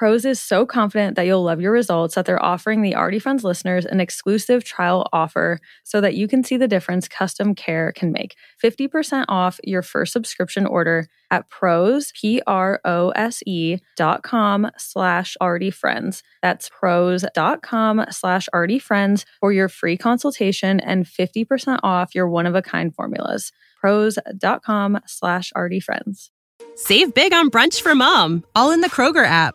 Prose is so confident that you'll love your results that they're offering the Already Friends listeners an exclusive trial offer so that you can see the difference custom care can make. 50% off your first subscription order at prose, P-R-O-S-E dot com slash already friends. That's prose dot com slash already friends for your free consultation and 50% off your one-of-a-kind formulas. Prose dot com slash already friends. Save big on brunch for mom, all in the Kroger app.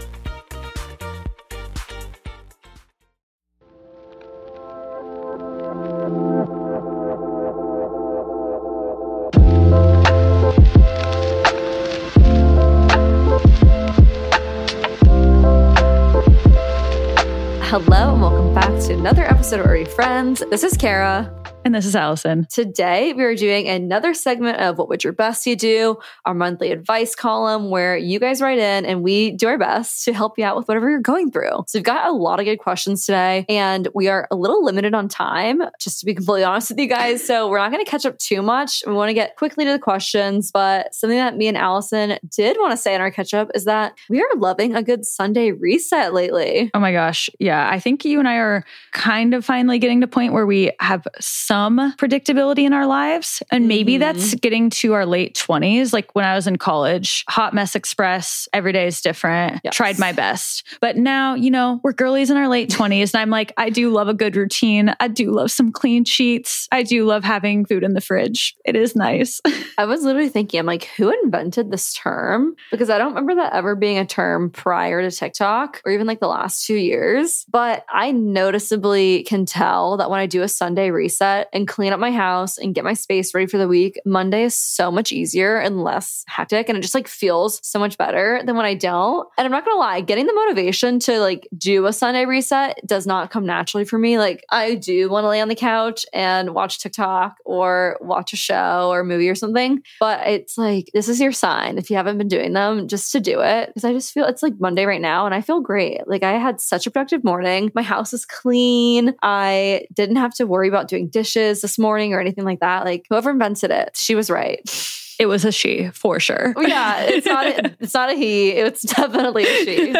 Hello, and welcome back to another episode of Already Friends. This is Ceara. And this is Allison. Today, we are doing another segment of What Would Your Bestie Do, our monthly advice column where you guys write in and we do our best to help you out with whatever you're going through. So, we've got a lot of good questions today, and we are a little limited on time, just to be completely honest with you guys. So, we're not going to catch up too much. We want to get quickly to the questions, but something that me and Allison did want to say in our catch up is that we are loving a good Sunday reset lately. Oh my gosh. Yeah. I think you and I are kind of finally getting to a point where we have some predictability in our lives. And maybe mm-hmm. that's getting to our late 20s. Like when I was in college, Hot Mess Express, every day is different, yes. tried my best. But now, you know, we're girlies in our late 20s. And I'm like, I do love a good routine. I do love some clean sheets. I do love having food in the fridge. It is nice. I was literally thinking, I'm like, who invented this term? Because I don't remember that ever being a term prior to TikTok or even like the last two years. But I noticeably can tell that when I do a Sunday reset and clean up my house and get my space ready for the week, Monday is so much easier and less hectic. And it just like feels so much better than when I don't. And I'm not gonna lie, getting the motivation to like do a Sunday reset does not come naturally for me. Like I do want to lay on the couch and watch TikTok or watch a show or movie or something. But it's like, this is your sign if you haven't been doing them, just to do it. Because I just feel it's like Monday right now and I feel great. Like I had such a productive morning. My house is clean. I didn't have to worry about doing dishes this morning or anything like that. Like whoever invented it, she was right. It was a she for sure. yeah, it's not a, it's not a he. It's definitely a she.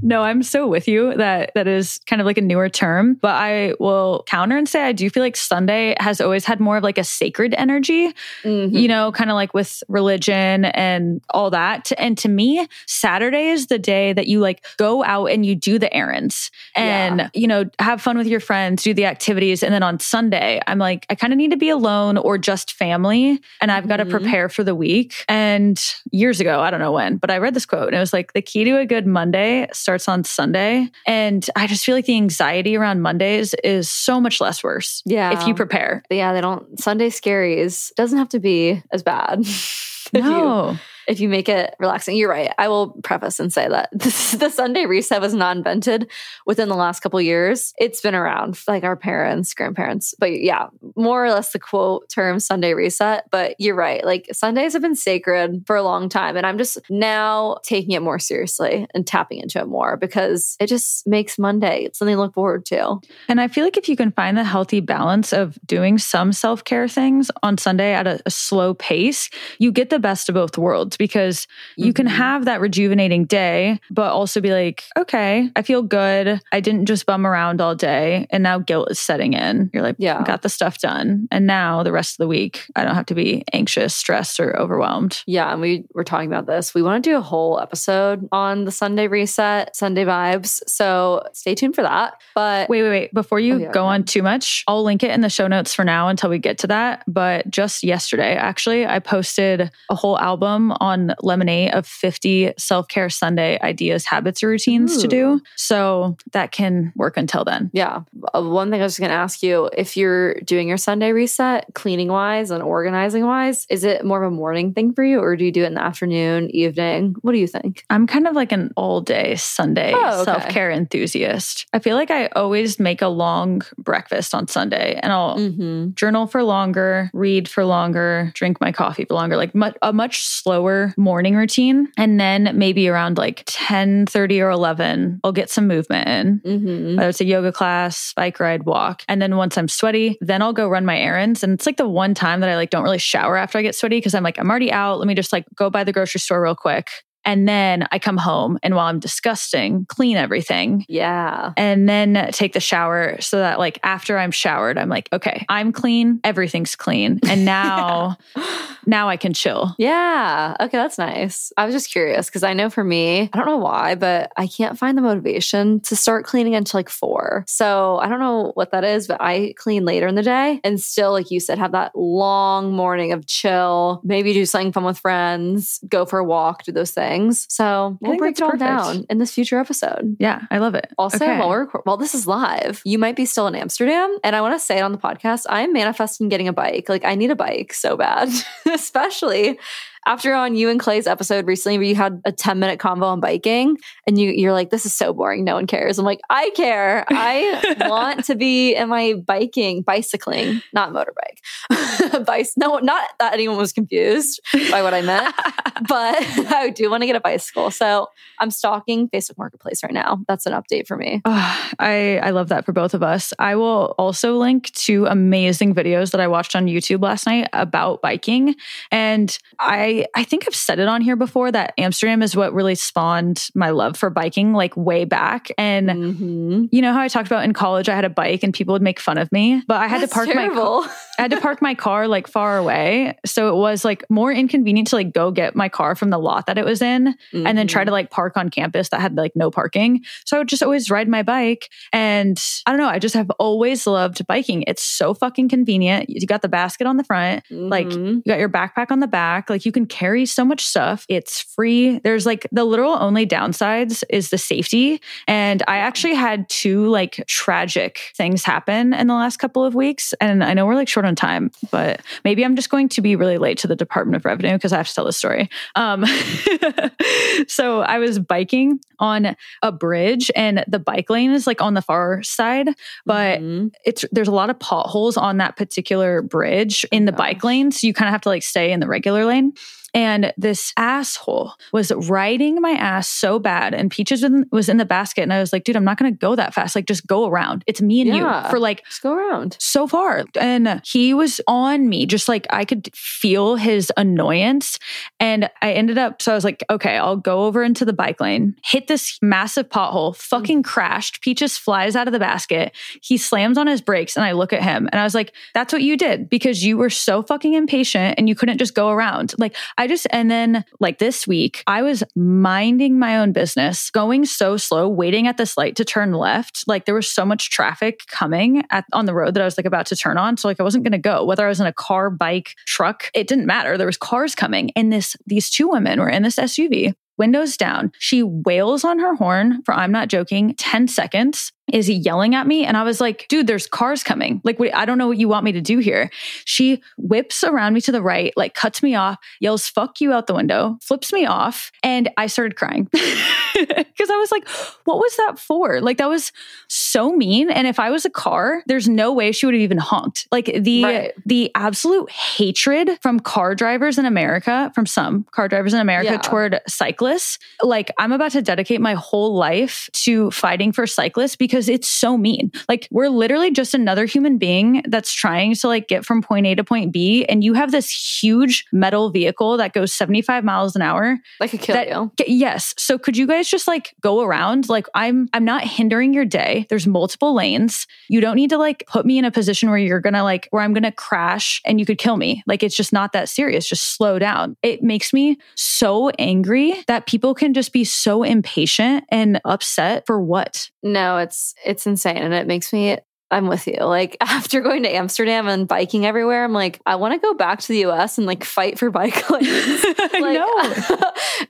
no, I'm so with you that that is kind of like a newer term, but I will counter and say I do feel like Sunday has always had more of like a sacred energy. Mm-hmm. You know, kind of like with religion and all that. And to me, Saturday is the day that you like go out and you do the errands and yeah. you know have fun with your friends, do the activities, and then on Sunday, I'm like I kind of need to be alone or just family, and I've got to mm-hmm. prepare for the week. And years ago, I don't know when, but I read this quote and it was like the key to a good Monday starts on Sunday. And I just feel like the anxiety around Mondays is so much less worse. Yeah. If you prepare. Yeah, they don't Sunday scaries doesn't have to be as bad. no. If you make it relaxing. You're right. I will preface and say that the Sunday reset was not invented within the last couple years. It's been around, like our parents, grandparents. But yeah, more or less the quote term Sunday reset. But you're right. Like Sundays have been sacred for a long time. And I'm just now taking it more seriously and tapping into it more because it just makes Monday something to look forward to. And I feel like if you can find the healthy balance of doing some self care things on Sunday at a, a, slow pace, you get the best of both worlds because mm-hmm. you can mm-hmm. have that rejuvenating day, but also be like, okay, I feel good. I didn't just bum around all day. And now guilt is setting in. You're like, yeah, I got the stuff done. And now the rest of the week, I don't have to be anxious, stressed, or overwhelmed. Yeah. And we were talking about this. We want to do a whole episode on the Sunday reset, Sunday vibes. So stay tuned for that. But wait, wait, wait. Before you oh, yeah, go on too much, I'll link it in the show notes for now until we get to that. But just yesterday, actually, I posted a whole album on Lemon8 of 50 self care Sunday ideas, habits, or routines Ooh. to do. So that can work until then. Yeah. Uh, one thing I was going to ask you if you're doing your Sunday reset, cleaning wise and organizing wise, is it more of a morning thing for you or do you do it in the afternoon, evening? What do you think? I'm kind of like an all day Sunday oh, okay. self care enthusiast. I feel like I always make a long breakfast on Sunday and I'll mm-hmm. journal for longer, read for longer, drink my coffee for longer, like much, a much slower morning routine. And then maybe around like 10 30 or 11, I'll get some movement in, mm-hmm. whether it's a yoga class, bike ride, walk. And then once I'm sweaty, then I'll go run my errands. And it's like the one time that I like don't really shower after I get sweaty because I'm like, I'm already out. Let me just like go by the grocery store real quick. And then I come home and while I'm disgusting, clean everything. Yeah. And then take the shower so that like after I'm showered, I'm like, okay, I'm clean, everything's clean. And now now I can chill. Yeah. Okay, that's nice. I was just curious because I know for me, I don't know why, but I can't find the motivation to start cleaning until like four. So I don't know what that is, but I clean later in the day and still, like you said, have that long morning of chill, maybe do something fun with friends, go for a walk, do those things. So we'll break it all perfect. down in this future episode. Yeah, I love it. Also, okay. while we're while this is live, you might be still in Amsterdam, and I want to say it on the podcast. I am manifesting getting a bike. Like I need a bike so bad. especially after on you and Clay's episode recently where you had a 10 minute convo on biking and you you're like, this is so boring. No one cares. I'm like, I care. I want to be in my biking, bicycling, not motorbike. Bice no, not that anyone was confused by what I meant, but I do want to get a bicycle. So I'm stalking Facebook Marketplace right now. That's an update for me. Oh, I, I love that for both of us. I will also link to amazing videos that I watched on YouTube last night about biking. And I I think I've said it on here before that Amsterdam is what really spawned my love for biking like way back. And mm-hmm. you know how I talked about in college I had a bike and people would make fun of me, but I had That's to park terrible. my I had to park my car like far away. So it was like more inconvenient to like go get my car from the lot that it was in mm-hmm. and then try to mm-hmm. like park on campus that had like no parking. So I would just always ride my bike and I don't know, I just have always loved biking. It's so fucking convenient. You got the basket on the front, mm-hmm. like you got your backpack on the back, like you can can carry so much stuff. It's free. There's like the literal only downsides is the safety. And I actually had two like tragic things happen in the last couple of weeks. And I know we're like short on time, but maybe I'm just going to be really late to the Department of Revenue because I have to tell the story. Um, so I was biking on a bridge and the bike lane is like on the far side, but mm-hmm. it's there's a lot of potholes on that particular bridge in the bike lane. So you kind of have to like stay in the regular lane. And this asshole was riding my ass so bad. And Peaches was in the basket. And I was like, dude, I'm not going to go that fast. Like, just go around. It's me and yeah, you for like, just go around so far. And he was on me, just like I could feel his annoyance. And I ended up, so I was like, okay, I'll go over into the bike lane, hit this massive pothole, fucking mm. crashed. Peaches flies out of the basket. He slams on his brakes. And I look at him and I was like, that's what you did because you were so fucking impatient and you couldn't just go around. Like, I just, and then like this week, I was minding my own business, going so slow, waiting at this light to turn left. Like there was so much traffic coming at, on the road that I was like about to turn on. So like I wasn't going to go, whether I was in a car, bike, truck, it didn't matter. There was cars coming and this, these two women were in this SUV windows down. She wails on her horn for I'm not joking 10 seconds is he yelling at me. And I was like, dude, there's cars coming. Like, wait, I don't know what you want me to do here. She whips around me to the right, like cuts me off, yells, fuck you out the window, flips me off. And I started crying because I was like, what was that for? Like, that was so mean. And if I was a car, there's no way she would have even honked. Like the, Right. the absolute hatred from car drivers in America, from some car drivers in America Yeah. toward cyclists. Like, I'm about to dedicate my whole life to fighting for cyclists because it's so mean. Like, we're literally just another human being that's trying to like get from point A to point B. And you have this huge metal vehicle that goes 75 miles an hour Like a kill that- you. Yes so could you guys just like go around like i'm i'm not hindering your day there's multiple lanes you don't need to like put me in a position where you're gonna like where i'm gonna crash and you could kill me like it's just not that serious just slow down it makes me so angry that people can just be so impatient and upset for what No, it's it's insane and it makes me I'm with you. Like after going to Amsterdam and biking everywhere, I'm like, I want to go back to the US and like fight for bike lanes. like, know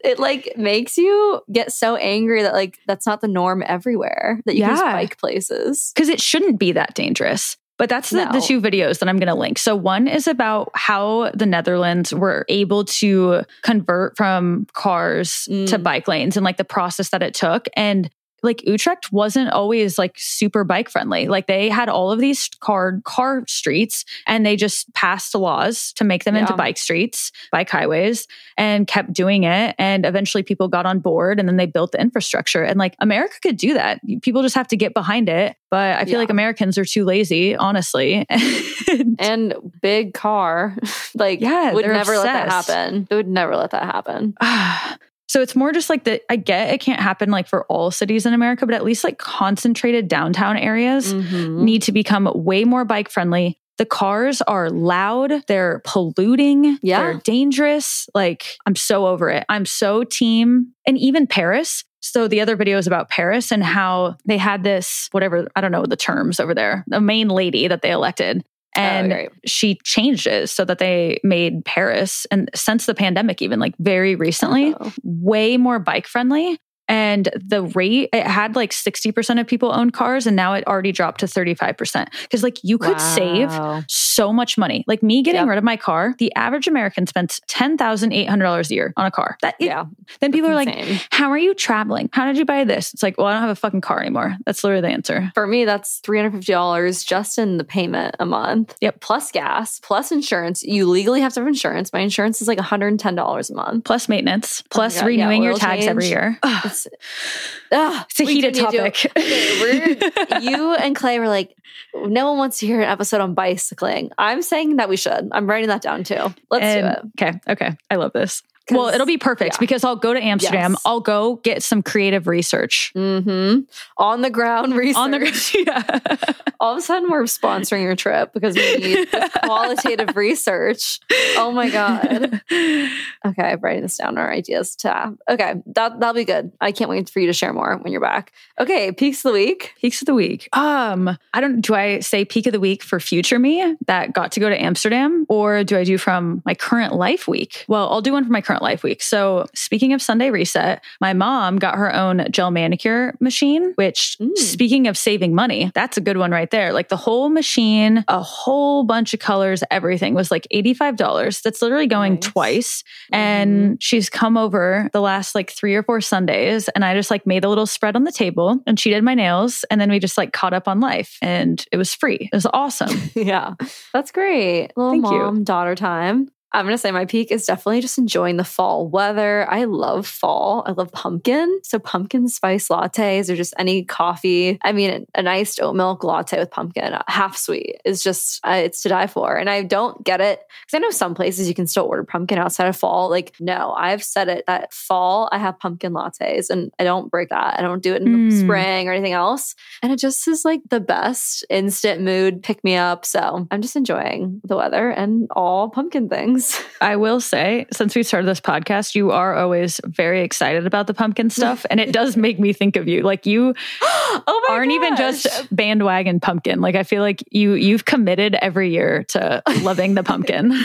it like makes you get so angry that like that's not the norm everywhere that you can just bike places. because it shouldn't be that dangerous. But that's the, the two videos that I'm going to link. So one is about how the Netherlands were able to convert from cars to Mm. bike lanes and like the process that it took. And like Utrecht wasn't always like super bike friendly. Like they had all of these car car streets and they just passed laws to make them into bike streets, bike highways and kept doing it and eventually people got on board and then they built the infrastructure and like America could do that. People just have to get behind it, but I feel Yeah. like Americans are too lazy, honestly. And big car, like Yeah, would never let that happen. They would never let that happen. so it's more just like that I get it can't happen like for all cities in America, but at least like concentrated downtown areas Mhm. need to become way more bike friendly. The cars are loud, they're polluting, Yeah. they're dangerous. Like, I'm so over it. I'm so team. And even Paris. So, the other video is about Paris and how they had this, whatever, I don't know the terms over there, the main lady that they elected. Oh, and Oh, right. she changed it so that they made Paris, and since the pandemic, even like very recently, Oh. way more bike friendly. And the rate, it had like 60% of people own cars, and now it already dropped to 35%. Because, like, you could save so much money. Like, me getting Yep. rid of my car, the average American spends $10,800 a year on a car. That, Yeah. then people are that's like. How are you traveling? How did you buy this? It's like, Well, I don't have a fucking car anymore. That's literally the answer. For me, that's $350 just in the payment a month. Yep. Plus gas, plus insurance. You legally have to have insurance. My insurance is like $110 a month. Plus maintenance, plus Oh God, yeah, renewing your tags every change. year. It's, ah, it's a we heated topic. Okay, you and Clay were like, no one wants to hear an episode on bicycling. I'm saying that we should. I'm writing that down too. Let's And- do it. Okay. Okay. I love this. Well, it'll be perfect yeah. because I'll go to Amsterdam. Yes. I'll go get some creative research. Mm-hmm. On the ground research. On the yeah. All of a sudden, we're sponsoring your trip because we need qualitative research. Oh my god. Okay, I'm writing this down. Our ideas. Okay, that that'll be good. I can't wait for you to share more when you're back. Okay, peaks of the week. Peaks of the week. Um, I don't do I say peak of the week for future me that got to go to Amsterdam or do I do from my current life week? Well, I'll do one for my current life week. So, speaking of Sunday reset, my mom got her own gel manicure machine, which Mm. speaking of saving money, that's a good one right there. Like the whole machine, a whole bunch of colors, everything was like $85. That's literally going Nice. twice. And she's come over the last like three or four Sundays, and I just like made a little spread on the table, and she did my nails, and then we just like caught up on life, and it was free. It was awesome. yeah, that's great. Little Thank you. mom daughter time. I'm gonna say my peak is definitely just enjoying the fall weather. I love fall. I love pumpkin. So pumpkin spice lattes or just any coffee. I mean, a nice oat milk latte with pumpkin, uh, half sweet, is just uh, it's to die for. And I don't get it because I know some places you can still order pumpkin outside of fall. Like, no, I've said it that fall I have pumpkin lattes, and I don't break that. I don't do it in Mm. spring or anything else. And it just is like the best instant mood pick me up. So I'm just enjoying the weather and all pumpkin things. I will say, since we started this podcast, you are always very excited about the pumpkin stuff, and it does make me think of you. Like you oh aren't even just bandwagon pumpkin. Like I feel like you you've committed every year to loving the pumpkin.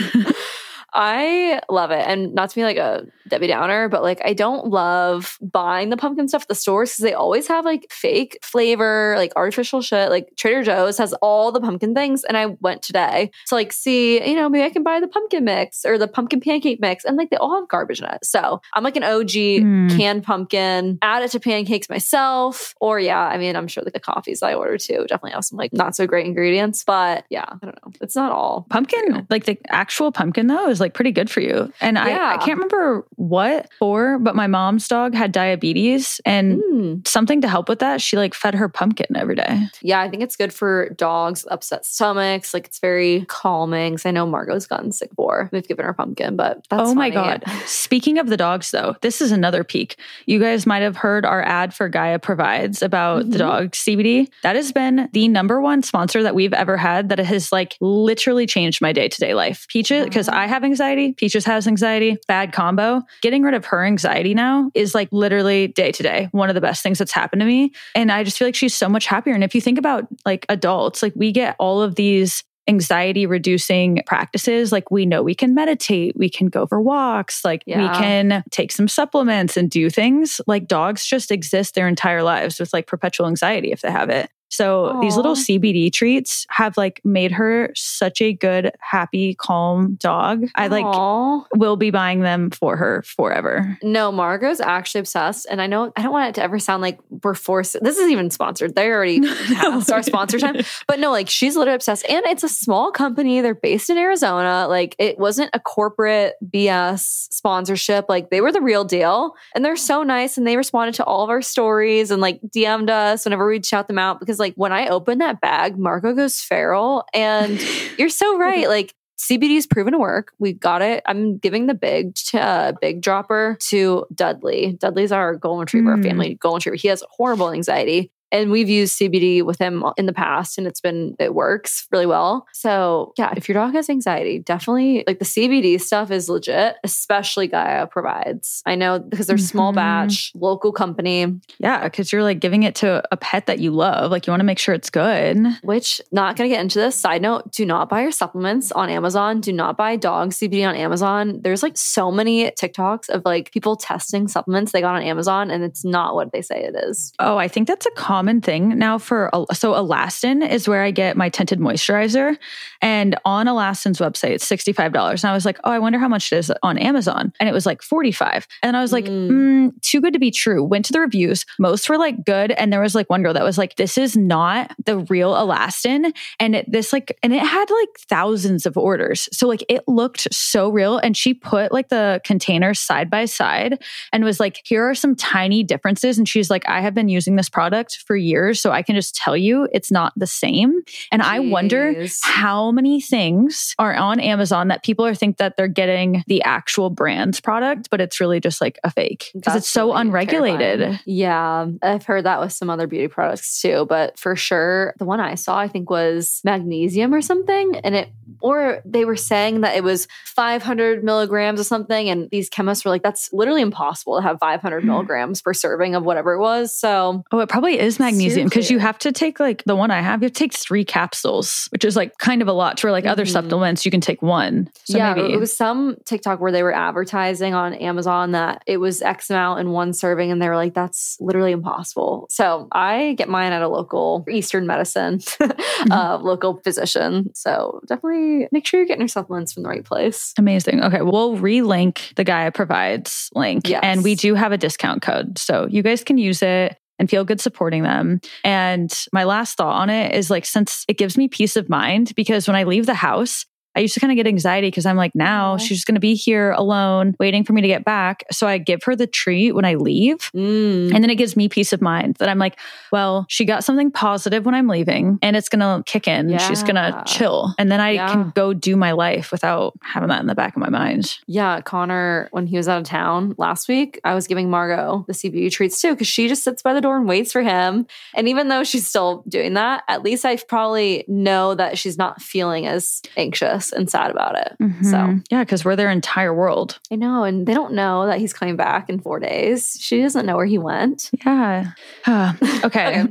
I love it. And not to be like a Debbie Downer, but like I don't love buying the pumpkin stuff at the stores because they always have like fake flavor, like artificial shit. Like Trader Joe's has all the pumpkin things. And I went today to like see, you know, maybe I can buy the pumpkin mix or the pumpkin pancake mix. And like they all have garbage in it. So I'm like an OG Mm. canned pumpkin, add it to pancakes myself. Or yeah, I mean, I'm sure like the coffees I order too definitely have some like not so great ingredients. But yeah, I don't know. It's not all Pumpkin, like the actual pumpkin though, is like pretty good for you. And I, I can't remember what for, but my mom's dog had diabetes and Mm. something to help with that. She like fed her pumpkin every day. Yeah, I think it's good for dogs, upset stomachs. Like it's very calming. 'Cause I know Margot's gotten sick before. We've given her pumpkin, but that's oh my funny. God. Speaking of the dogs, though, this is another peak. You guys might have heard our ad for Gaia Provides about the Mhm. dog CBD. That has been the number one sponsor that we've ever had that has like literally changed my day to day life. Peaches, because. I have anxiety, Peaches has anxiety, bad combo. Getting rid of her anxiety now is like literally day to day one of the best things that's happened to me. And I just feel like she's so much happier. And if you think about like adults, like we get all of these anxiety reducing practices like we know we can meditate we can go for walks like we can take some supplements and do things like dogs just exist their entire lives with like perpetual anxiety if they have it so these little CBD treats have like made her such a good, happy, calm dog. I like Aw. will be buying them for her forever. No, Margot's actually obsessed. And I know I don't want it to ever sound like we're forced. This is even sponsored. They already passed our sponsor time. But no, like she's literally obsessed. And it's a small company. They're based in Arizona. Like it wasn't a corporate BS sponsorship. Like they were the real deal. And they're so nice. And they responded to all of our stories and like DM'd us whenever we'd shout them out. Because like when I open that bag, Margot goes feral. And you're so right. Like CBD is proven to work. We got it. I'm giving the big to, uh, big dropper to Dudley. Dudley's our golden retriever, Mm. family golden retriever. He has horrible anxiety. And we've used CBD with him in the past and it's been, it works really well. So, yeah, if your dog has anxiety, definitely like the CBD stuff is legit, especially Gaia provides. I know because they're small Mhm. batch, local company, Yeah, because you're like giving it to a pet that you love. Like you want to make sure it's good. which not going to get into this side note do not buy your supplements on amazon do not buy dog cbd on amazon there's like so many tiktoks of like people testing supplements they got on amazon and it's not what they say it is Oh, I think that's a common thing now for so Alastin is where I get my tinted moisturizer. And on Alastin's website, it's $65. And I was like, oh, I wonder how much it is on Amazon. And it was like 45. And I was like, Mm. mm, too good to be true. Went to the reviews. Most were like good. And there was like one girl that was like, this is not the real Alastin. And it, this like, and it had like thousands of orders. So like it looked so real. And she put like the containers side by side and was like, here are some tiny differences. And she's like, I have been using this product for years. So I can just tell you it's not the same. And I wonder how many things are on Amazon that people are think that they're getting the actual brand's product, but it's really just like a fake because it's so really unregulated. terrifying. Yeah, I've heard that with some other beauty products too, but for sure, the one I saw I think was magnesium or something, and it or they were saying that it was 500 milligrams or something, and these chemists were like, "That's literally impossible to have 500 Hmm. milligrams per serving of whatever it was." So Oh, it probably is magnesium because you have to take like the one I have, you have to take three capsules, which is like kind of a lot to where like other Mhm. supplements, you can take one. So yeah, maybe it was some TikTok where they were advertising on Amazon that it was X amount in one serving, and they were like, "That's literally impossible." So I get mine at a local Eastern medicine, uh, local physician. So definitely make sure you're getting your supplements from the right place. Amazing. Okay, we'll relink the Gaia provides link, Yes. and we do have a discount code, so you guys can use it and feel good supporting them. And my last thought on it is like, since it gives me peace of mind, because when I leave the house. I used to kind of get anxiety because I'm like, now Aw. she's going to be here alone, waiting for me to get back. So I give her the treat when I leave. Mm. And then it gives me peace of mind that I'm like, well, she got something positive when I'm leaving and it's going to kick in. She's going to chill. And then I Yeah. can go do my life without having that in the back of my mind. Yeah, Connor, when he was out of town last week, I was giving Margot the CBD treats too, because she just sits by the door and waits for him. And even though she's still doing that, at least I probably know that she's not feeling as anxious. And sad about it. Mhm. So yeah, because we're their entire world. I know, and they don't know that he's coming back in four days. She doesn't know where he went. Yeah. okay.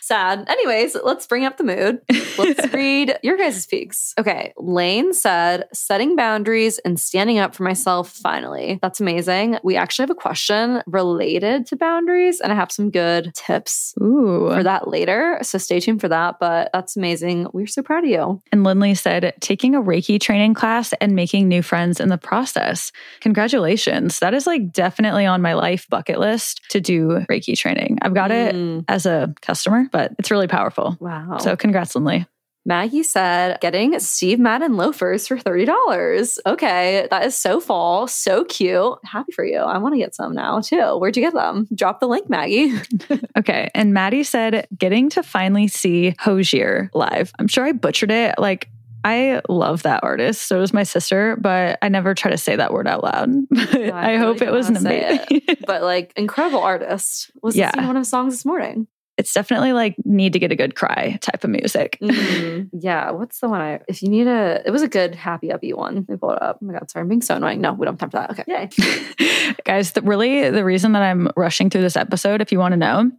Sad. Anyways, let's bring up the mood. Let's read your guys' peaks. Okay. Lane said, setting boundaries and standing up for myself finally. That's amazing. We actually have a question related to boundaries, and I have some good tips Ooh. for that later. So stay tuned for that. But that's amazing. We're so proud of you. And Lindley said, taking a Reiki training class and making new friends in the process. Congratulations. That is like definitely on my life bucket list to do Reiki training. I've got it Mm, as a customer, but it's really powerful. wow. So congrats, Lindley. Maggie said, getting Steve Madden loafers for $30. Okay, that is so fall, so cute. Happy for you. I want to get some now too. Where'd you get them? Drop the link, Maggie. Okay. And Maddie said, getting to finally see Hozier live. I'm sure I butchered it. Like, I love that artist. So does my sister, but I never try to say that word out loud. I, I hope it wasn't amazing. But like, incredible artist. Was Yeah. listening to one of songs this morning. it's definitely like need to get a good cry type of music. Mhm. yeah, what's the one I, if you need a, it was a good happy upbeat one. They pulled it up. Oh my God, sorry, I'm being so annoying. No, we don't have time for that. Okay. Guys, the, really the reason that I'm rushing through this episode, if you want to know,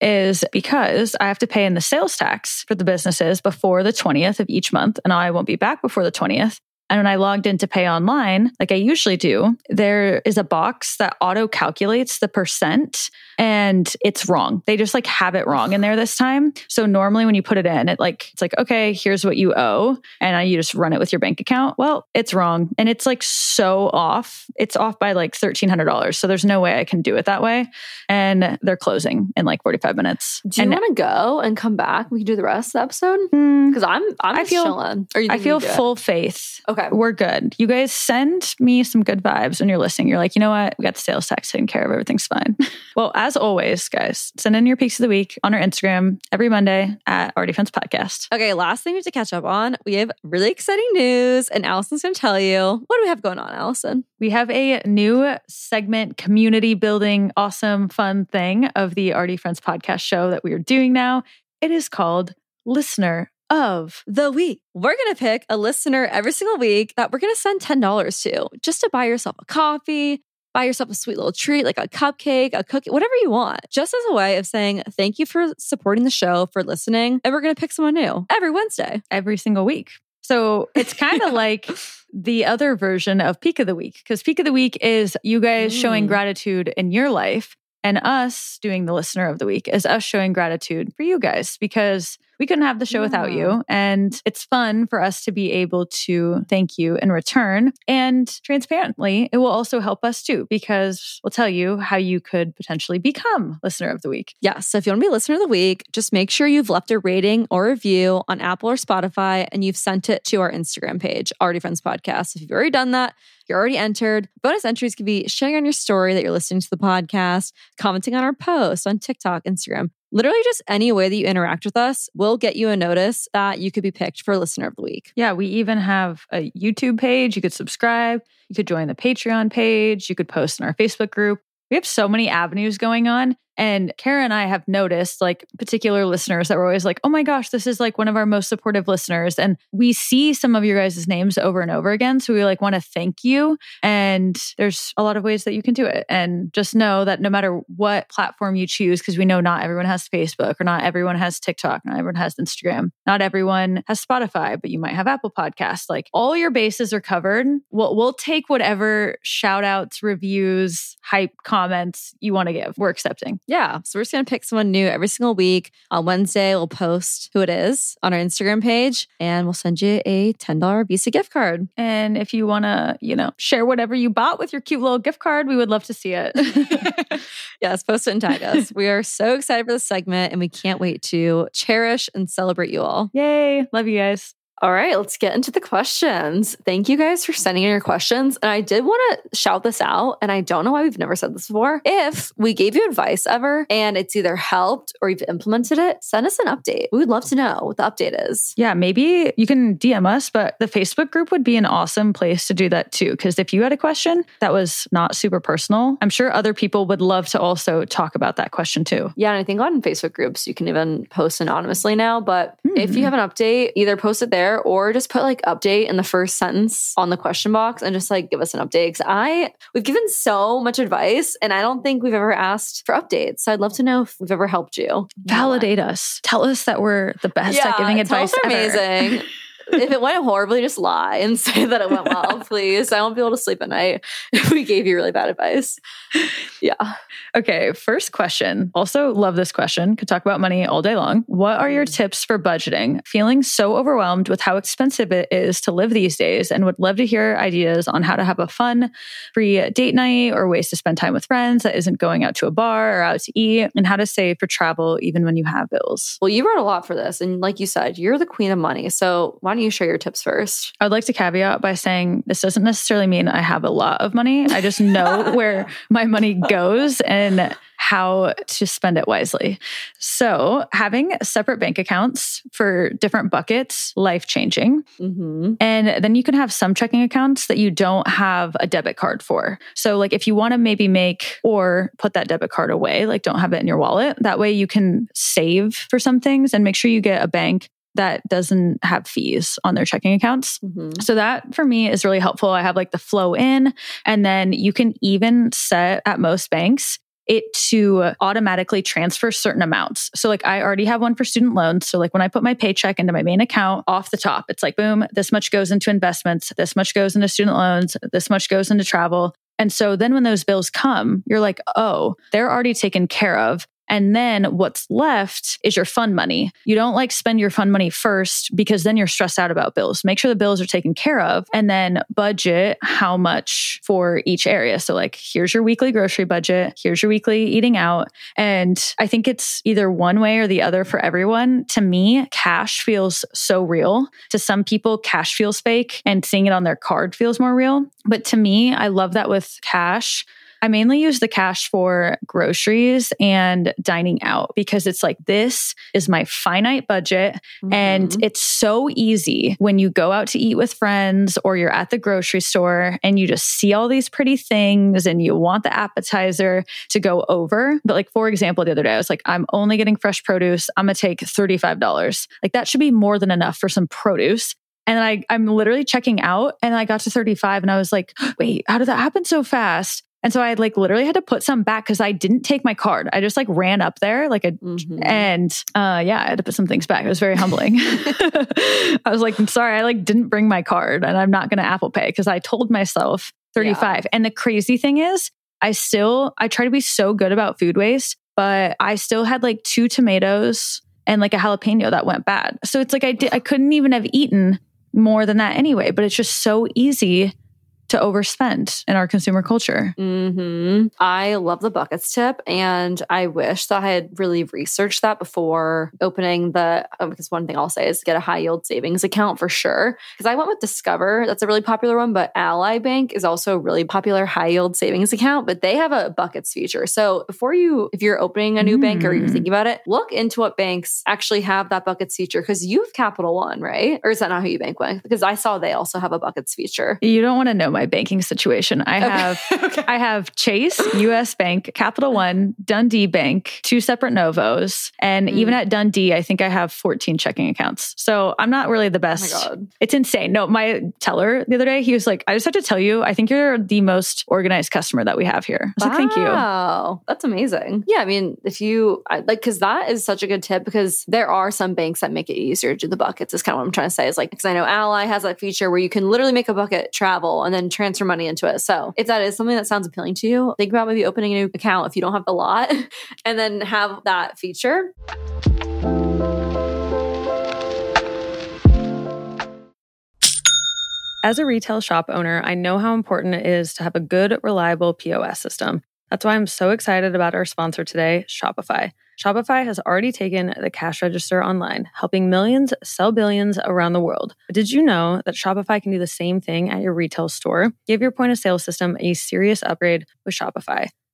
is because I have to pay in the sales tax for the businesses before the 20th of each month. And I won't be back before the 20th. And when I logged in to pay online, like I usually do, there is a box that auto calculates the percent and it's wrong. They just like have it wrong in there this time. So normally when you put it in, it like, it's like, okay, here's what you owe. And you just run it with your bank account. Well, it's wrong. And it's like so off. It's off by like $1,300. So there's no way I can do it that way. And they're closing in like 45 minutes. Do you want to go and come back? We can do the rest of the episode? mm, Because I'm, I'm I feel- chilling. I feel do it? full faith. Okay. We're good. You guys send me some good vibes when you're listening. You're like, you know what? We got the sales tax taken care of. Everything's fine. well, as always, guys, send in your peaks of the week on our Instagram every Monday at Already Friends Podcast. Okay, last thing we have to catch up on. We have really exciting news, and Allison's going to tell you. What do we have going on, Allison? We have a new segment, community building, awesome, fun thing of the Already Friends podcast show that we are doing now. It is called Listener of. The week. We're going to pick a listener every single week that we're going to send $10 to just to buy yourself a coffee, buy yourself a sweet little treat like a cupcake, a cookie, whatever you want, just as a way of saying thank you for supporting the show, for listening. And we're going to pick someone new every Wednesday. every single week. So it's kind of like the other version of Peak of the Week, because Peak of the Week is you guys showing Mm. gratitude in your life, and us doing the listener of the week is us showing gratitude for you guys because we couldn't have the show without you. And it's fun for us to be able to thank you in return. And transparently, it will also help us too, because we'll tell you how you could potentially become listener of the week. Yeah. So if you want to be listener of the week, just make sure you've left a rating or review on Apple or Spotify and you've sent it to our Instagram page, Already Friends Podcast. If you've already done that, you're already entered. Bonus entries could be sharing on your story that you're listening to the podcast, commenting on our posts on TikTok, Instagram. Literally, just any way that you interact with us will get you a notice that you could be picked for listener of the week. Yeah, we even have a YouTube page. You could subscribe. You could join the Patreon page. You could post in our Facebook group. We have so many avenues going on. And Ceara and I have noticed like particular listeners that were always like, oh my gosh, this is like one of our most supportive listeners. And we see some of your guys' names over and over again. So we like want to thank you. And there's a lot of ways that you can do it. And just know that no matter what platform you choose, because we know not everyone has Facebook or not everyone has TikTok, not everyone has Instagram, not everyone has Spotify, but you might have Apple Podcasts. Like all your bases are covered. We'll, we'll take whatever shout outs, reviews, hype comments you want to give. We're accepting. Yeah. So we're just going to pick someone new every single week. On Wednesday, we'll post who it is on our Instagram page and we'll send you a $10 Visa gift card. And if you want to, you know, share whatever you bought with your cute little gift card, we would love to see it. yes, post it and tag us. we are so excited for this segment and we can't wait to cherish and celebrate you all. Yay. Love you guys. All right, let's get into the questions. Thank you guys for sending in your questions. And I did want to shout this out, and I don't know why we've never said this before. If we gave you advice ever and it's either helped or you've implemented it, send us an update. We would love to know what the update is. Yeah, maybe you can DM us, but the Facebook group would be an awesome place to do that too. Because if you had a question that was not super personal, I'm sure other people would love to also talk about that question too. Yeah, and I think on Facebook groups, you can even post anonymously now. But if you hmm. have an update, either post it there there or just put like update in the first sentence on the question box and just like give us an update. Cause I, we've given so much advice and I don't think we've ever asked for updates. So I'd love to know if we've ever helped you. Validate us. Tell us that we're the best yeah, at giving advice. Tell us ever. amazing. if it went horribly, just lie and say that it went well, please. I won't be able to sleep at night if we gave you really bad advice. Yeah. Okay, first question. Also, love this question. Could talk about money all day long. What are your tips for budgeting? Feeling so overwhelmed with how expensive it is to live these days and would love to hear ideas on how to have a fun, free date night or ways to spend time with friends that isn't going out to a bar or out to eat and how to save for travel even when you have bills. Well, you wrote a lot for this. And like you said, you're the queen of money. So why don't you share your tips first? I'd like to caveat by saying this doesn't necessarily mean I have a lot of money. I just know where my money goes and how to spend it wisely. So, having separate bank accounts for different buckets, life changing. Mm-hmm. And then you can have some checking accounts that you don't have a debit card for. So, like if you want to maybe make or put that debit card away, like don't have it in your wallet, that way you can save for some things and make sure you get a bank that doesn't have fees on their checking accounts. Mm-hmm. So that for me is really helpful. I have like the flow in, and then you can even set at most banks it to automatically transfer certain amounts. So like I already have one for student loans. So like when I put my paycheck into my main account off the top, it's like boom, this much goes into investments, this much goes into student loans, this much goes into travel. And so then when those bills come, you're like, oh, they're already taken care of. And then what's left is your fund money. You don't like spend your fund money first because then you're stressed out about bills. Make sure the bills are taken care of and then budget how much for each area. So, like, here's your weekly grocery budget, here's your weekly eating out. And I think it's either one way or the other for everyone. To me, cash feels so real. To some people, cash feels fake and seeing it on their card feels more real. But to me, I love that with cash. I mainly use the cash for groceries and dining out because it's like, this is my finite budget. Mm-hmm. And it's so easy when you go out to eat with friends or you're at the grocery store and you just see all these pretty things and you want the appetizer to go over. But, like, for example, the other day, I was like, I'm only getting fresh produce. I'm going to take $35. Like, that should be more than enough for some produce. And I, I'm literally checking out and I got to 35 and I was like, wait, how did that happen so fast? And so I like literally had to put some back because I didn't take my card. I just like ran up there like a Mhm. and uh yeah, I had to put some things back. It was very humbling. I was like, I'm sorry, I like didn't bring my card and I'm not gonna Apple Pay because I told myself 35. And the crazy thing is, I still I try to be so good about food waste, but I still had like two tomatoes and like a jalapeno that went bad. So it's like I did I couldn't even have eaten more than that anyway, but it's just so easy to overspend in our consumer culture. hmm I love the buckets tip, and I wish that I had really researched that before opening the. oh, because one thing I'll say is get a high yield savings account for sure. Because I went with Discover, that's a really popular one, but Ally Bank is also a really popular high yield savings account, but they have a buckets feature. So before you, if you're opening a new bank or you're Mm. thinking about it, look into what banks actually have that buckets feature. Because you have Capital One, right? Or is that not who you bank with? Because I saw they also have a buckets feature. You don't want to know my banking situation. I have okay. I have Chase, US Bank, Capital One, Dundee Bank, two separate Novos. And Mm. even at Dundee, I think I have 14 checking accounts. So I'm not really the Oh my best. God. It's insane. No, my teller the other day, he was like, I just have to tell you, I think you're the most organized customer that we have here. I was like, thank you. Wow, that's amazing. Yeah, I mean, if you like, because that is such a good tip because there are some banks that make it easier to do the buckets. Is kind of what I'm trying to say. Is like, because I know Ally has that feature where you can literally make a bucket travel and then transfer money into it. So if that is something that sounds appealing to you, think about maybe opening a new account if you don't have a lot, and then have that feature. As a retail shop owner, I know how important it is to have a good, reliable POS system. That's why I'm so excited about our sponsor today, Shopify. Shopify has already taken the cash register online, helping millions sell billions around the world. But did you know that Shopify can do the same thing at your retail store? Give your point of sale system a serious upgrade with Shopify.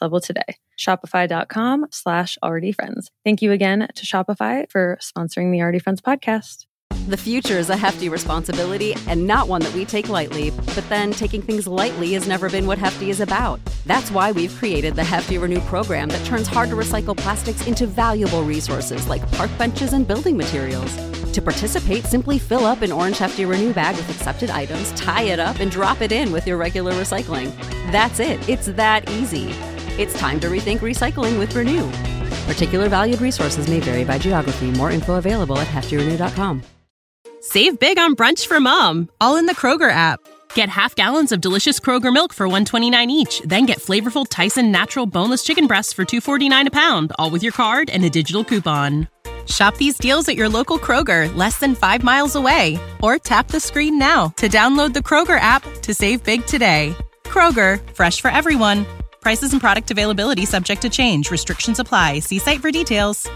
level today. Shopify.com slash already friends. Thank you again to Shopify for sponsoring the Already Friends podcast. The future is a hefty responsibility and not one that we take lightly. But then taking things lightly has never been what Hefty is about. That's why we've created the Hefty Renew program that turns hard to recycle plastics into valuable resources like park benches and building materials. To participate, simply fill up an orange Hefty Renew bag with accepted items, tie it up, and drop it in with your regular recycling. That's it. It's that easy. It's time to rethink recycling with Renew. Particular valued resources may vary by geography. More info available at heftyrenew.com. Save big on brunch for mom, all in the Kroger app. Get half gallons of delicious Kroger milk for 129 each, then get flavorful Tyson natural boneless chicken breasts for 249 a pound, all with your card and a digital coupon. Shop these deals at your local Kroger, less than 5 miles away, or tap the screen now to download the Kroger app to save big today. Kroger, fresh for everyone. Prices and product availability subject to change. Restrictions apply. See site for details.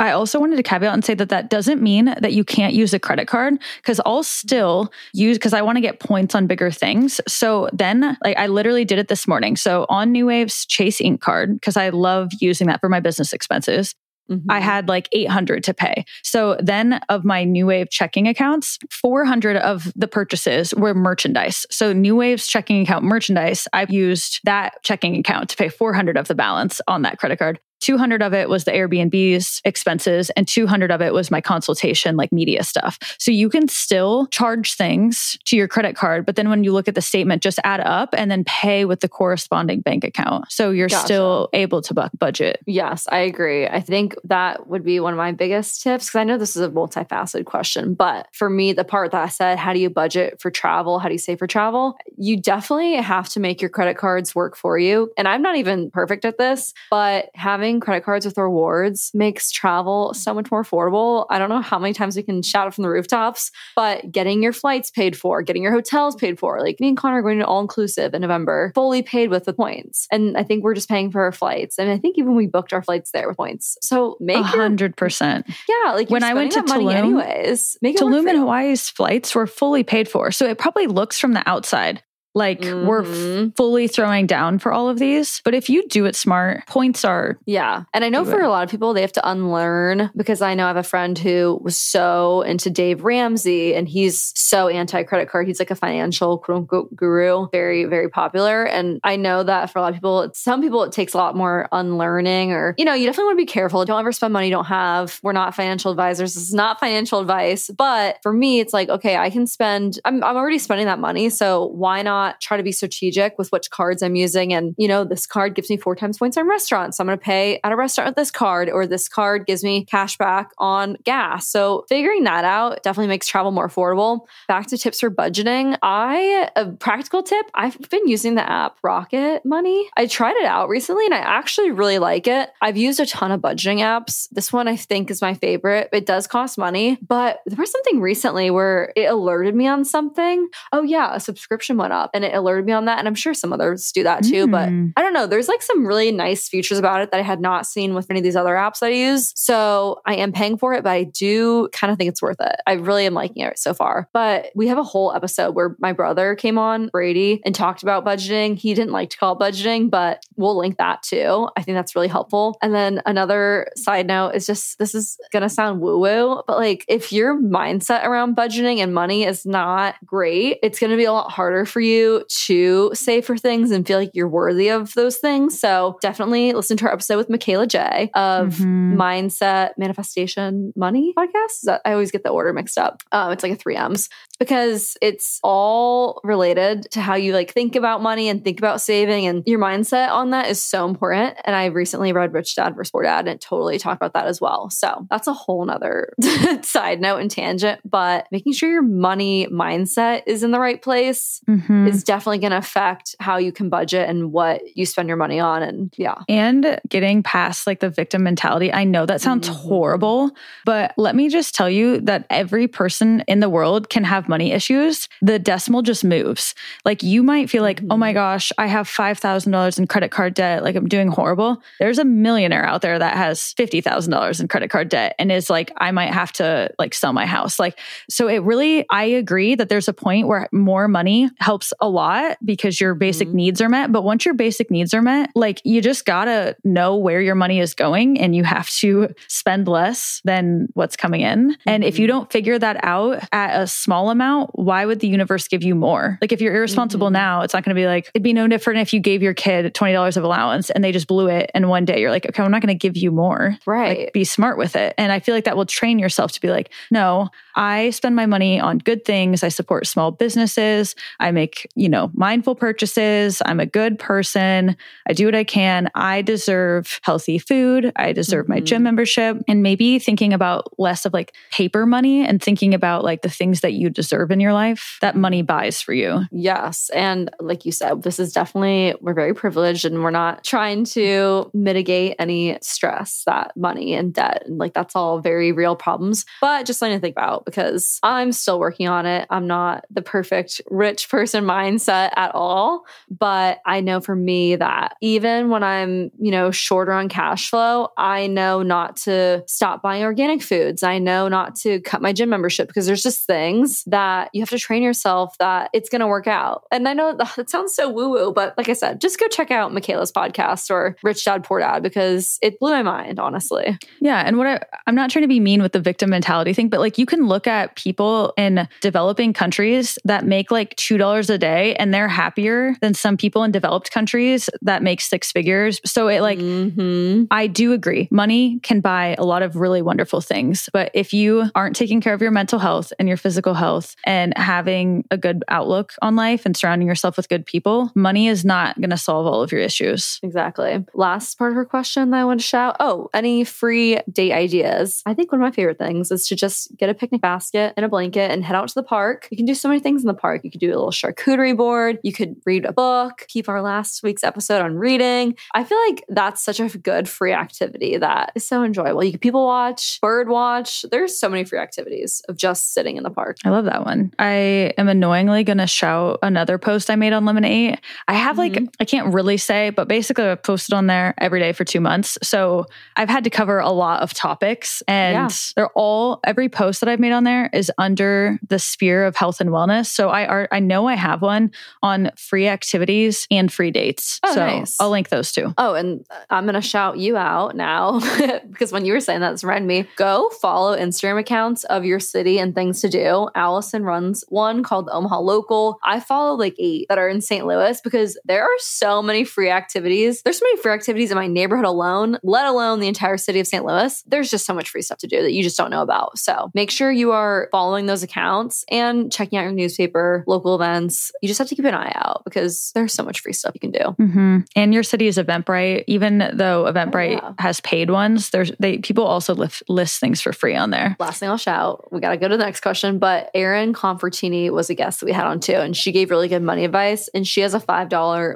I also wanted to caveat and say that that doesn't mean that you can't use a credit card because I'll still use because I want to get points on bigger things. So then, like, I literally did it this morning. So on New Wave's Chase Ink card, because I love using that for my business expenses. Mm-hmm. I had like 800 to pay. So then of my New Wave checking accounts, 400 of the purchases were merchandise. So New Wave's checking account merchandise, I've used that checking account to pay 400 of the balance on that credit card. 200 of it was the Airbnb's expenses and 200 of it was my consultation, like media stuff. So you can still charge things to your credit card, but then when you look at the statement, just add up and then pay with the corresponding bank account. So you're Gotcha. still able to bu- budget. Yes, I agree. I think that would be one of my biggest tips because I know this is a multifaceted question, but for me, the part that I said, how do you budget for travel? How do you save for travel? You definitely have to make your credit cards work for you. And I'm not even perfect at this, but having credit cards with rewards makes travel so much more affordable. I don't know how many times we can shout it from the rooftops, but getting your flights paid for, getting your hotels paid for, like me and Connor are going to all inclusive in November, fully paid with the points. And I think we're just paying for our flights. And I think even we booked our flights there with points. So make A hundred percent. yeah, like When I went to Tulum- anyways. Make Tulum and. Hawaii's flights were fully paid for. So it probably looks from the outside like we're Mhm. f- fully throwing down for all of these. But if you do it smart, points are Yeah. And I know for it. a lot of people, they have to unlearn because I know I have a friend who was so into Dave Ramsey and he's so anti credit card. He's like a financial quote unquote guru, very, very popular. And I know that for a lot of people, some people, it takes a lot more unlearning or, you know, you definitely want to be careful. Don't ever spend money you don't have. We're not financial advisors. This is not financial advice. But for me, it's like, okay, I can spend, I'm, I'm already spending that money. So why not try to be strategic with which cards I'm using? And, you know, this card gives me four times points on restaurants. So I'm going to pay at a restaurant with this card, or this card gives me cash back on gas. So figuring that out definitely makes travel more affordable. Back to tips for budgeting. I, a practical tip, I've been using the app Rocket Money. I tried it out recently and I actually really like it. I've used a ton of budgeting apps. This one I think is my favorite. It does cost money, but there was something recently where it alerted me on something. Oh, yeah, a subscription went up and it alerted me on that. And I'm sure some others do that too, but Mm. I don't know. There's like some really nice features about it that I had not seen with any of these other apps that I use. So I am paying for it, but I do kind of think it's worth it. I really am liking it so far. But we have a whole episode where my brother came on, Brady, and talked about budgeting. He didn't like to call it budgeting, but we'll link that too. I think that's really helpful. And then another side note is just this is going to sound woo woo, but like if your mindset around budgeting and money is not great, it's going to be a lot harder for you you to save for things and feel like you're worthy of those things. So definitely listen to our episode with Mikayla Jai of Mhm. Mindset Manifestation Money podcast. I always get the order mixed up. Um, it's like a three M's because it's all related to how you like think about money and think about saving and your mindset on that is so important. And I recently read Rich Dad Versus Poor Dad and it totally talked about that as well. So that's a whole nother side note and tangent, but making sure your money mindset is in the right place Mhm. is definitely going to affect how you can budget and what you spend your money on. And yeah. and getting past like the victim mentality. I know that sounds Mhm. horrible, but let me just tell you that every person in the world can have money issues. The decimal just moves. Like you might feel like, oh my Mhm. gosh, I have $5,000 in credit card debt. Like I'm doing horrible. There's a millionaire out there that has $50,000 in credit card debt and is like, I might have to like sell my house. Like, so it really, I agree that there's a point where more money helps a lot because your basic Mhm. needs are met. But once your basic needs are met, like you just gotta know where your money is going and you have to spend less than what's coming in. And if you Mhm. don't figure that out at a small amount, why would the universe give you more? Like if you're irresponsible Mhm. now, it's not gonna be like, it'd be no different if you gave your kid $20 of allowance and they just blew it. And one day you're like, okay, I'm not gonna give you more. Right. Like be smart with it. And I feel like that will train yourself to be like, no, I spend my money on good things. I support small businesses. I make, you know, mindful purchases. I'm a good person. I do what I can. I deserve healthy food. I deserve my Mhm. gym membership. And maybe thinking about less of like paper money and thinking about like the things that you deserve in your life that money buys for you. Yes. And like you said, this is definitely, we're very privileged and we're not trying to mitigate any stress that money and debt and like that's all very real problems, but just something to think about because I'm still working on it. I'm not the perfect rich person mindset at all. But I know for me that even when I'm, you know, shorter on cash flow, I know not to stop buying organic foods. I know not to cut my gym membership because there's just things that you have to train yourself that it's going to work out. And I know that sounds so woo woo, but like I said, just go check out Mikayla's podcast or Rich Dad Poor Dad because it blew my mind, honestly. Yeah. And what I, I'm not trying to be mean with the victim mentality thing, but like you can look at people in developing countries that make like $2 a day and they're happier than some people in developed countries that make six figures. So it like, Mhm. I do agree. Money can buy a lot of really wonderful things. But if you aren't taking care of your mental health and your physical health and having a good outlook on life and surrounding yourself with good people, money is not going to solve all of your issues. Exactly. Last part of her question that I want to shout. Oh, any free date ideas? I think one of my favorite things is to just get a picnic basket and a blanket and head out to the park. You can do so many things in the park. You could do a little charcuterie board. You could read a book. Keep our last week's episode on reading. I feel like that's such a good free activity that is so enjoyable. You can people watch, bird watch. There's so many free activities of just sitting in the park. I love that one. I am annoyingly going to shout another post I made on Lemon8. I have like, Mhm. I can't really say, but basically I've posted on there every day for two months. So I've had to cover a lot of topics and Yeah. they're all, every post that I've made on there is under the sphere of health and wellness. So I are, I know I have one on free activities and free dates. Oh, so nice. I'll link those two. Oh, and I'm going to shout you out now because when you were saying that, it's reminded me go follow Instagram accounts of your city and things to do. Allison runs one called the Omaha Local. I follow like eight that are in St. Louis because there are so many free activities. There's so many free activities in my neighborhood alone, let alone the entire city of St. Louis. There's just so much free stuff to do that you just don't know about. So make sure you are following those accounts and checking out your newspaper, local events. You just have to keep an eye out because there's so much free stuff you can do. hmm And your city is Eventbrite. Even though Eventbrite yeah. has paid ones, there's they people also list, list things for free on there. last thing I'll shout, we got to go to the next question. But Erin Confortini was a guest that we had on too, and she gave really good money advice. And she has a $5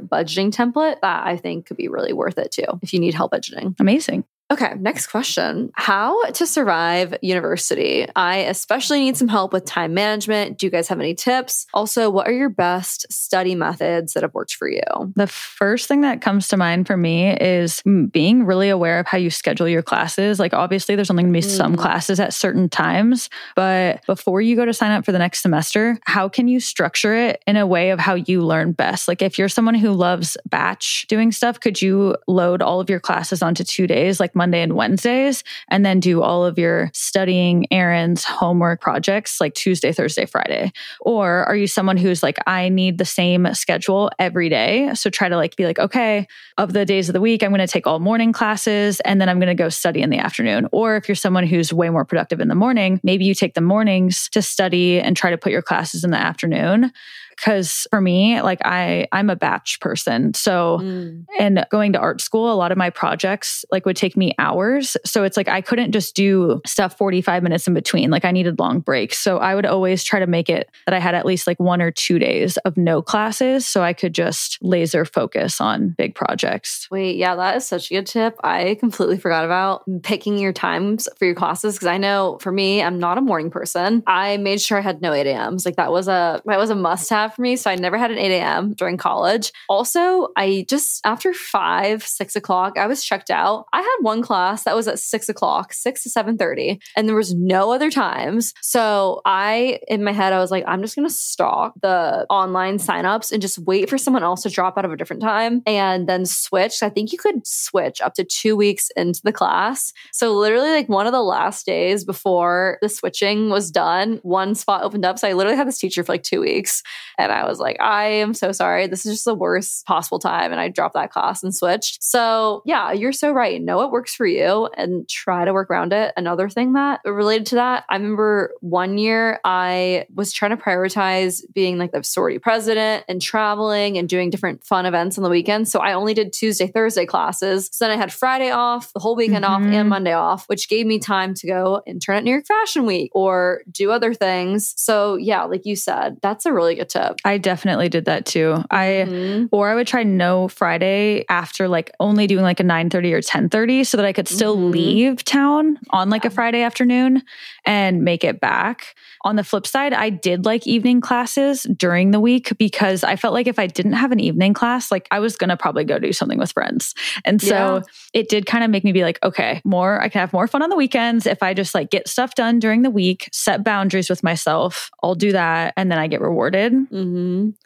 budgeting template that I think could be really worth it too if you need help budgeting. Amazing. Okay, next question. How to survive university? I especially need some help with time management. Do you guys have any tips? Also, what are your best study methods that have worked for you? The first thing that comes to mind for me is being really aware of how you schedule your classes. Like, obviously, there's only going to be some Mm. classes at certain times, but before you go to sign up for the next semester, how can you structure it in a way of how you learn best? Like, if you're someone who loves batch doing stuff, could you load all of your classes onto two days, like Monday and Wednesdays, and then do all of your studying, errands, homework projects like Tuesday, Thursday, Friday? Or are you someone who's like, I need the same schedule every day? So try to like be like, okay, of the days of the week, I'm going to take all morning classes and then I'm going to go study in the afternoon. Or if you're someone who's way more productive in the morning, maybe you take the mornings to study and try to put your classes in the afternoon because for me like i i'm a batch person. So mm. and going to art school a lot of my projects like would take me hours. So it's like i couldn't just do stuff 45 minutes in between. Like i needed long breaks. So i would always try to make it that i had at least like one or two days of no classes so i could just laser focus on big projects. Wait yeah that is such a good tip. I completely forgot about picking your times for your classes because i know for me i'm not a morning person. I made sure i had no 8 a.m.s like that was a that was a must have for me. So I never had an 8 a.m. during college. Also, I just, after five, six o'clock, I was checked out. I had one class that was at six o'clock, six to 7.30, and there was no other times. So I, in my head, I was like, I'm just to stalk the online signups and just wait for someone else to drop out of a different time and then switch. I think you could switch up to two weeks into the class. So literally like one of the last days before the switching was done, one spot opened up. So I literally had this teacher for like two weeks and I was like, I am so sorry. This is just the worst possible time. And I dropped that class and switched. So, yeah, you're so right. Know what works for you and try to work around it. Another thing that related to that, I remember one year I was trying to prioritize being like the sorority president and traveling and doing different fun events on the weekend. So I only did Tuesday, Thursday classes. So then I had Friday off, the whole weekend mm-hmm. off, and mm-hmm. Monday off, which gave me time to go intern at New York Fashion Week or do other things. So, yeah, like you said, that's a really good tip. I definitely did that too. I mm-hmm. or I would try no Friday after like only doing like a 9:30 or 10:30 so that I could still mm-hmm. leave town on like a Friday afternoon and make it back. On the flip side, I did like evening classes during the week because I felt like if I didn't have an evening class, like I was going to probably go do something with friends. And so yeah. it did kind of make me be like, okay, more, I can have more fun on the weekends if I just like get stuff done during the week, set boundaries with myself. I'll do that and then I get rewarded. Mm-hmm.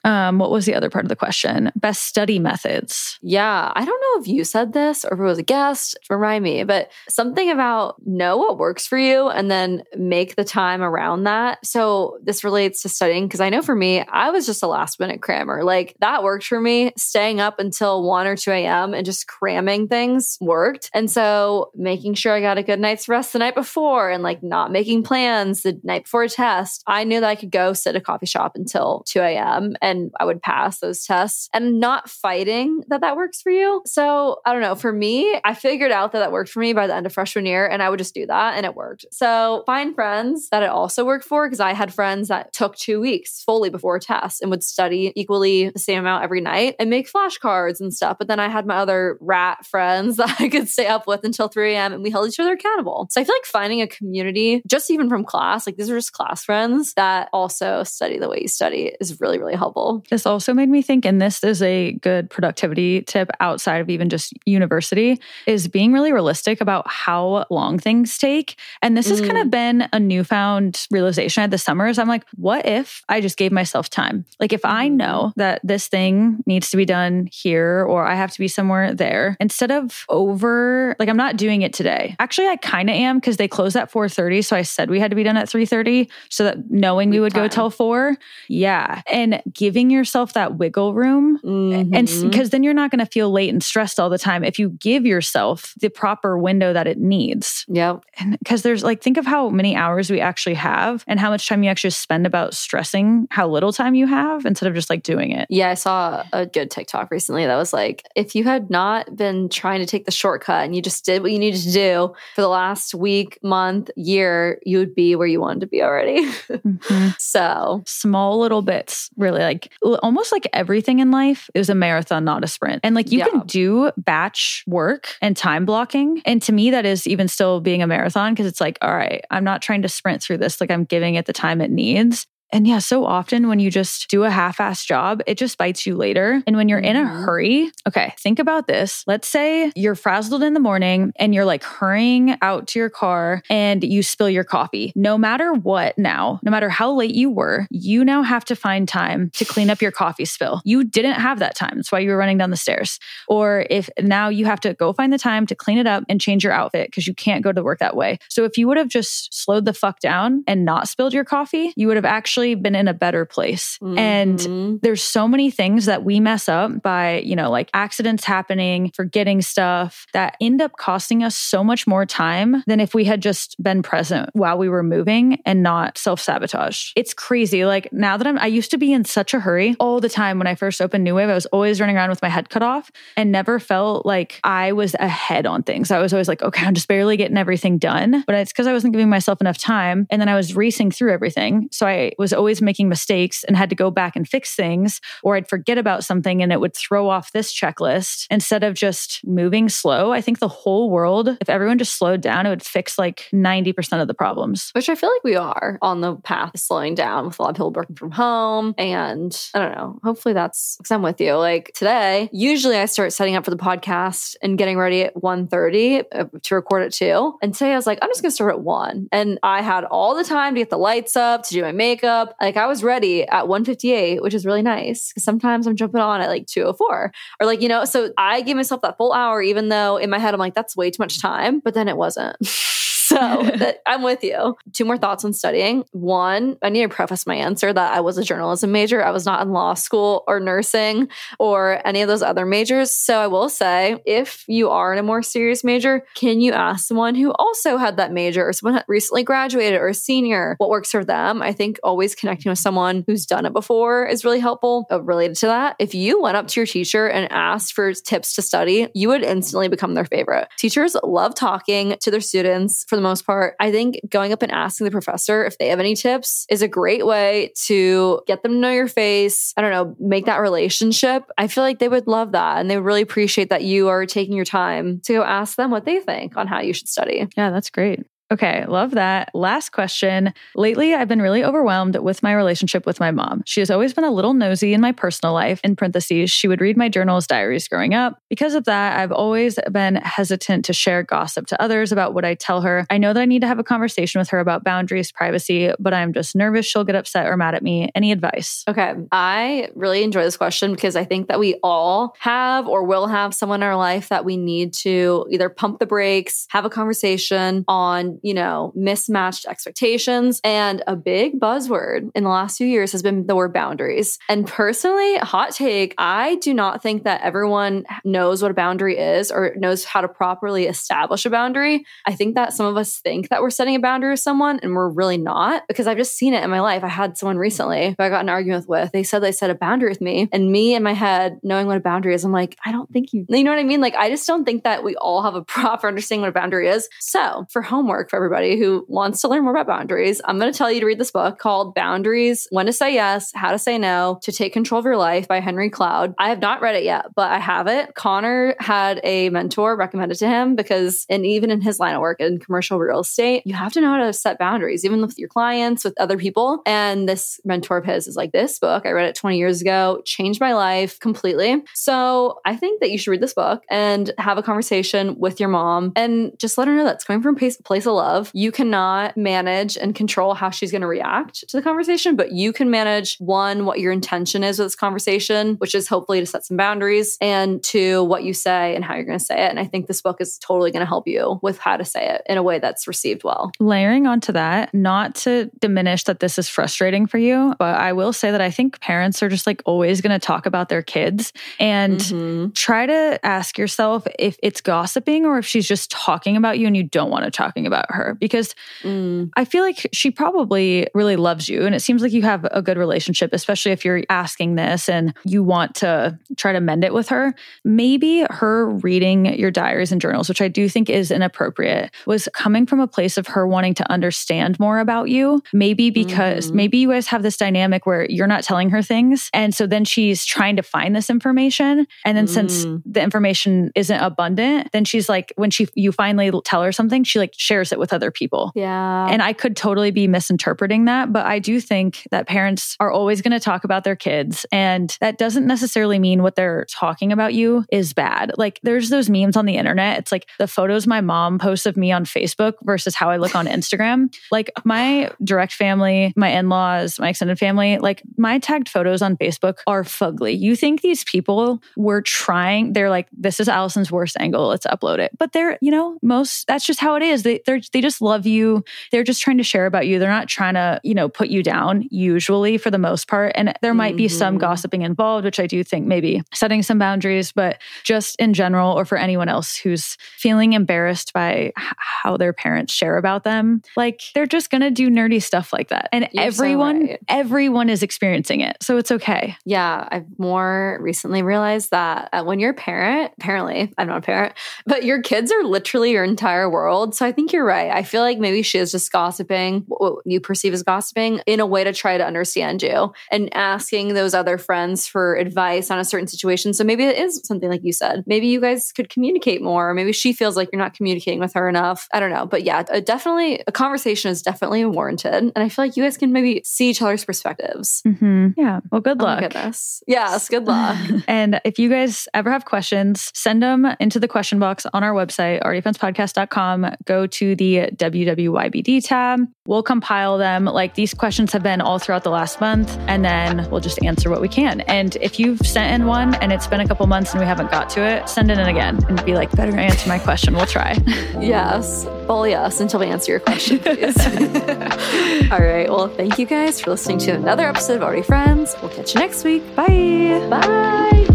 Um, what was the other part of the question? Best study methods. Yeah. I don't know if you said this or if it was a guest, remind me, but something about know what works for you and then make the time around that that. So this relates to studying because I know for me, I was just a last minute crammer. Like that worked for me. Staying up until 1 or 2 a.m. and just cramming things worked. And so making sure I got a good night's rest the night before and like not making plans the night before a test, I knew that I could go sit at a coffee shop until 2 a.m. and I would pass those tests and not fighting that that works for you. So I don't know. For me, I figured out that that worked for me by the end of freshman year and I would just do that and it worked. So find friends that it also worked for because I had friends that took two weeks fully before a test and would study equally the same amount every night and make flashcards and stuff. But then I had my other rat friends that I could stay up with until 3 a.m. and we held each other accountable. So I feel like finding a community, just even from class, like these are just class friends that also study the way you study is really, really helpful. This also made me think, and this is a good productivity tip outside of even just university, is being really realistic about how long things take. And this mm. has kind of mm. been a newfound realization I had this summer is I'm like, what if I just gave myself time? Like, if I mm-hmm. know that this thing needs to be done here or I have to be somewhere there, instead of over, like, I'm not doing it today. Actually, I kind of am because they close at 4:30, so I said we had to be done at 3:30, so that knowing we would time. go till four, yeah, and giving yourself that wiggle room, mm-hmm. and because then you're not going to feel late and stressed all the time if you give yourself the proper window that it needs. Yep. And because there's like, think of how many hours we actually have and how much time you actually spend about stressing how little time you have instead of just like doing it. Yeah, I saw a good TikTok recently that was like, if you had not been trying to take the shortcut and you just did what you needed to do for the last week, month, year, you would be where you wanted to be already. mm-hmm. So small little bits, really like almost like everything in life is a marathon, not a sprint. And like you yeah. can do batch work and time blocking. And to me, that is even still being a marathon because it's like, all right, I'm not trying to sprint through this. Like I'm giving it the time it needs. And yeah, so often when you just do a half ass job, it just bites you later. And when you're in a Mhm. hurry, okay, think about this. Let's say you're frazzled in the morning and you're like hurrying out to your car and you spill your coffee. No matter what now, no matter how late you were, you now have to find time to clean up your coffee spill. You didn't have that time. That's why you were running down the stairs. Or if now you have to go find the time to clean it up and change your outfit because you can't go to work that way. So if you would have just slowed the fuck down and not spilled your coffee, you would have actually been in a better place. And Mhm. there's so many things that we mess up by, you know, like accidents happening, forgetting stuff that end up costing us so much more time than if we had just been present while we were moving and not self sabotage. It's crazy. Like now that I'm, I used to be in such a hurry all the time when I first opened New Wave. I was always running around with my head cut off and never felt like I was ahead on things. I was always like, okay, I'm just barely getting everything done. But it's because I wasn't giving myself enough time. And then I was racing through everything. So I was always making mistakes and had to go back and fix things, or I'd forget about something and it would throw off this checklist instead of just moving slow. I think the whole world, if everyone just slowed down, it would fix like 90% of the problems. Which I feel like we are on the path slowing down with a lot of people working from home. And I don't know. Hopefully that's because I'm with you. Like today, usually I start setting up for the podcast and getting ready at 1.30 uh, to record at 2. And today I was like, I'm just going to start at 1. And I had all the time to get the lights up, to do my makeup. Like I was ready at 1.58, which is really nice. Because sometimes I'm jumping on at like 2.04. Or like, you know, so I gave myself that full hour, even though in my head I'm like, that's way too much time. But then it wasn't. So that, I'm with you. Two more thoughts on studying. One, I need to preface my answer that I was a journalism major. I was not in law school or nursing or any of those other majors. So I will say, if you are in a more serious major, can you ask someone who also had that major or someone that recently graduated or a senior what works for them? I think always connecting with someone who's done it before is really helpful. Uh, related to that, if you went up to your teacher and asked for tips to study, you would instantly become their favorite. Teachers love talking to their students for the most part. I think going up and asking the professor if they have any tips is a great way to get them to know your face. I don't know, make that relationship. I feel like they would love that and they would really appreciate that you are taking your time to go ask them what they think on how you should study. Yeah, that's great. Okay, love that. Last question. Lately, I've been really overwhelmed with my relationship with my mom. She has always been a little nosy in my personal life. In parentheses, she would read my journals, diaries growing up. Because of that, I've always been hesitant to share gossip to others about what I tell her. I know that I need to have a conversation with her about boundaries, privacy, but I'm just nervous she'll get upset or mad at me. Any advice? Okay. I really enjoy this question because I think that we all have or will have someone in our life that we need to either pump the brakes, have a conversation on, you know, mismatched expectations. And a big buzzword in the last few years has been the word boundaries. And personally, hot take, I do not think that everyone knows what a boundary is or knows how to properly establish a boundary. I think that some of us think that we're setting a boundary with someone and we're really not because I've just seen it in my life. I had someone recently who I got an argument with. They said they set a boundary with me, and me in my head, knowing what a boundary is, I'm like, I don't think you, you know what I mean? Like, I just don't think that we all have a proper understanding what a boundary is. So, for homework for everybody who wants to learn more about boundaries, I'm going to tell you to read this book called Boundaries When to Say Yes, How to Say No, to Take Control of Your Life by Henry Cloud. I have not read it yet, but I have it. Connor had a mentor recommended to him because, and even in his line of work in commercial real estate, you have to know how to set boundaries, even with your clients, with other people. And this mentor of his is like, this book, I read it 20 years ago, changed my life completely. So I think that you should read this book and have a conversation with your mom and just let her know that's coming from a place, place love. You cannot manage and control how she's going to react to the conversation, but you can manage one, what your intention is with this conversation, which is hopefully to set some boundaries, and two, what you say and how you're going to say it. And I think this book is totally going to help you with how to say it in a way that's received well. Layering onto that, not to diminish that this is frustrating for you, but I will say that I think parents are just like always going to talk about their kids and Mhm. try to ask yourself if it's gossiping or if she's just talking about you and you don't want to talking about her because Mm. I feel like she probably really loves you and it seems like you have a good relationship especially if you're asking this and you want to try to mend it with her. Maybe her reading your diaries and journals, which I do think is inappropriate, was coming from a place of her wanting to understand more about you. Maybe because Mhm. maybe you guys have this dynamic where you're not telling her things and so then she's trying to find this information and then since Mm. the information isn't abundant, then she's like when she you finally tell her something, she like shares it with other people. Yeah. And I could totally be misinterpreting that, but I do think that parents are always going to talk about their kids. And that doesn't necessarily mean what they're talking about you is bad. Like there's those memes on the internet. It's like the photos my mom posts of me on Facebook versus how I look on Instagram. Like my direct family, my in laws, my extended family, like my tagged photos on Facebook are fugly. You think these people were trying, they're like, this is Allison's worst angle. Let's upload it. But they're, you know, most, that's just how it is. They, they're, they just love you. They're just trying to share about you. They're not trying to, you know, put you down usually for the most part. And there might be some gossiping involved, which I do think maybe setting some boundaries, but just in general, or for anyone else who's feeling embarrassed by how their parents share about them, like they're just going to do nerdy stuff like that. And You're so everyone, right. everyone is experiencing it. So it's okay. Yeah, I've more recently realized that uh, when you're a parent, apparently, I'm not a parent, but your kids are literally your entire world. So I think you're right. I feel like maybe she is just gossiping, what you perceive as gossiping, in a way to try to understand you and asking those other friends for advice on a certain situation. So maybe it is something like you said. Maybe you guys could communicate more. Or maybe she feels like you're not communicating with her enough. I don't know. But yeah, uh, definitely a conversation is definitely warranted. And I feel like you guys can maybe see each other's perspectives. Mm-hmm. Yeah. Well, good Oh luck. goodness. Yes, good luck. and if you guys ever have questions, send them into the question box on our website, alreadyfriendspodcast.com. Go to the WWYBD tab. We'll compile them. Like these questions have been all throughout the last month, and then we'll just answer what we can. And if you've sent in one and it's been a couple months and we haven't got to it, send it in again and be like, better answer my question. We'll try. Yes, bully us until we answer your question, please. All right. Well, thank you guys for listening to another episode of Already Friends. We'll catch you next week. Bye. Bye.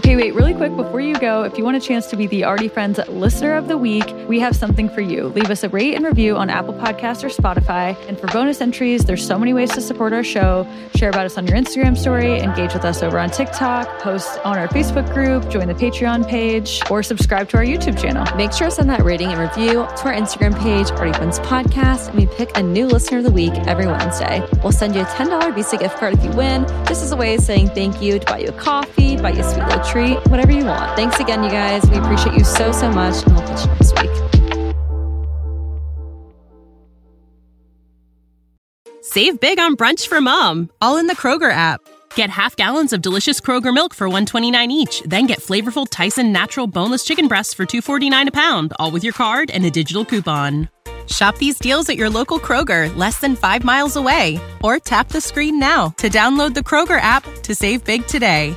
Okay, wait, really quick before you go, if you want a chance to be the Already Friends Listener of the Week, we have something for you. Leave us a rate and review on Apple Podcasts or Spotify. And for bonus entries, there's so many ways to support our show. Share about us on your Instagram story, engage with us over on TikTok, post on our Facebook group, join the Patreon page, or subscribe to our YouTube channel. Make sure to send that rating and review to our Instagram page, Already Friends Podcast, and we pick a new listener of the week every Wednesday. We'll send you a $10 Visa gift card if you win, just as a way of saying thank you to buy you a coffee, buy you a sweet little treat, whatever you want. Thanks again, you guys. We appreciate you so, so much, and we'll catch you next week. Save big on brunch for mom, all in the Kroger app. Get half gallons of delicious Kroger milk for 129 each, then get flavorful Tyson natural boneless chicken breasts for 249 a pound, all with your card and a digital coupon. Shop these deals at your local Kroger, less than 5 miles away, or tap the screen now to download the Kroger app to save big today.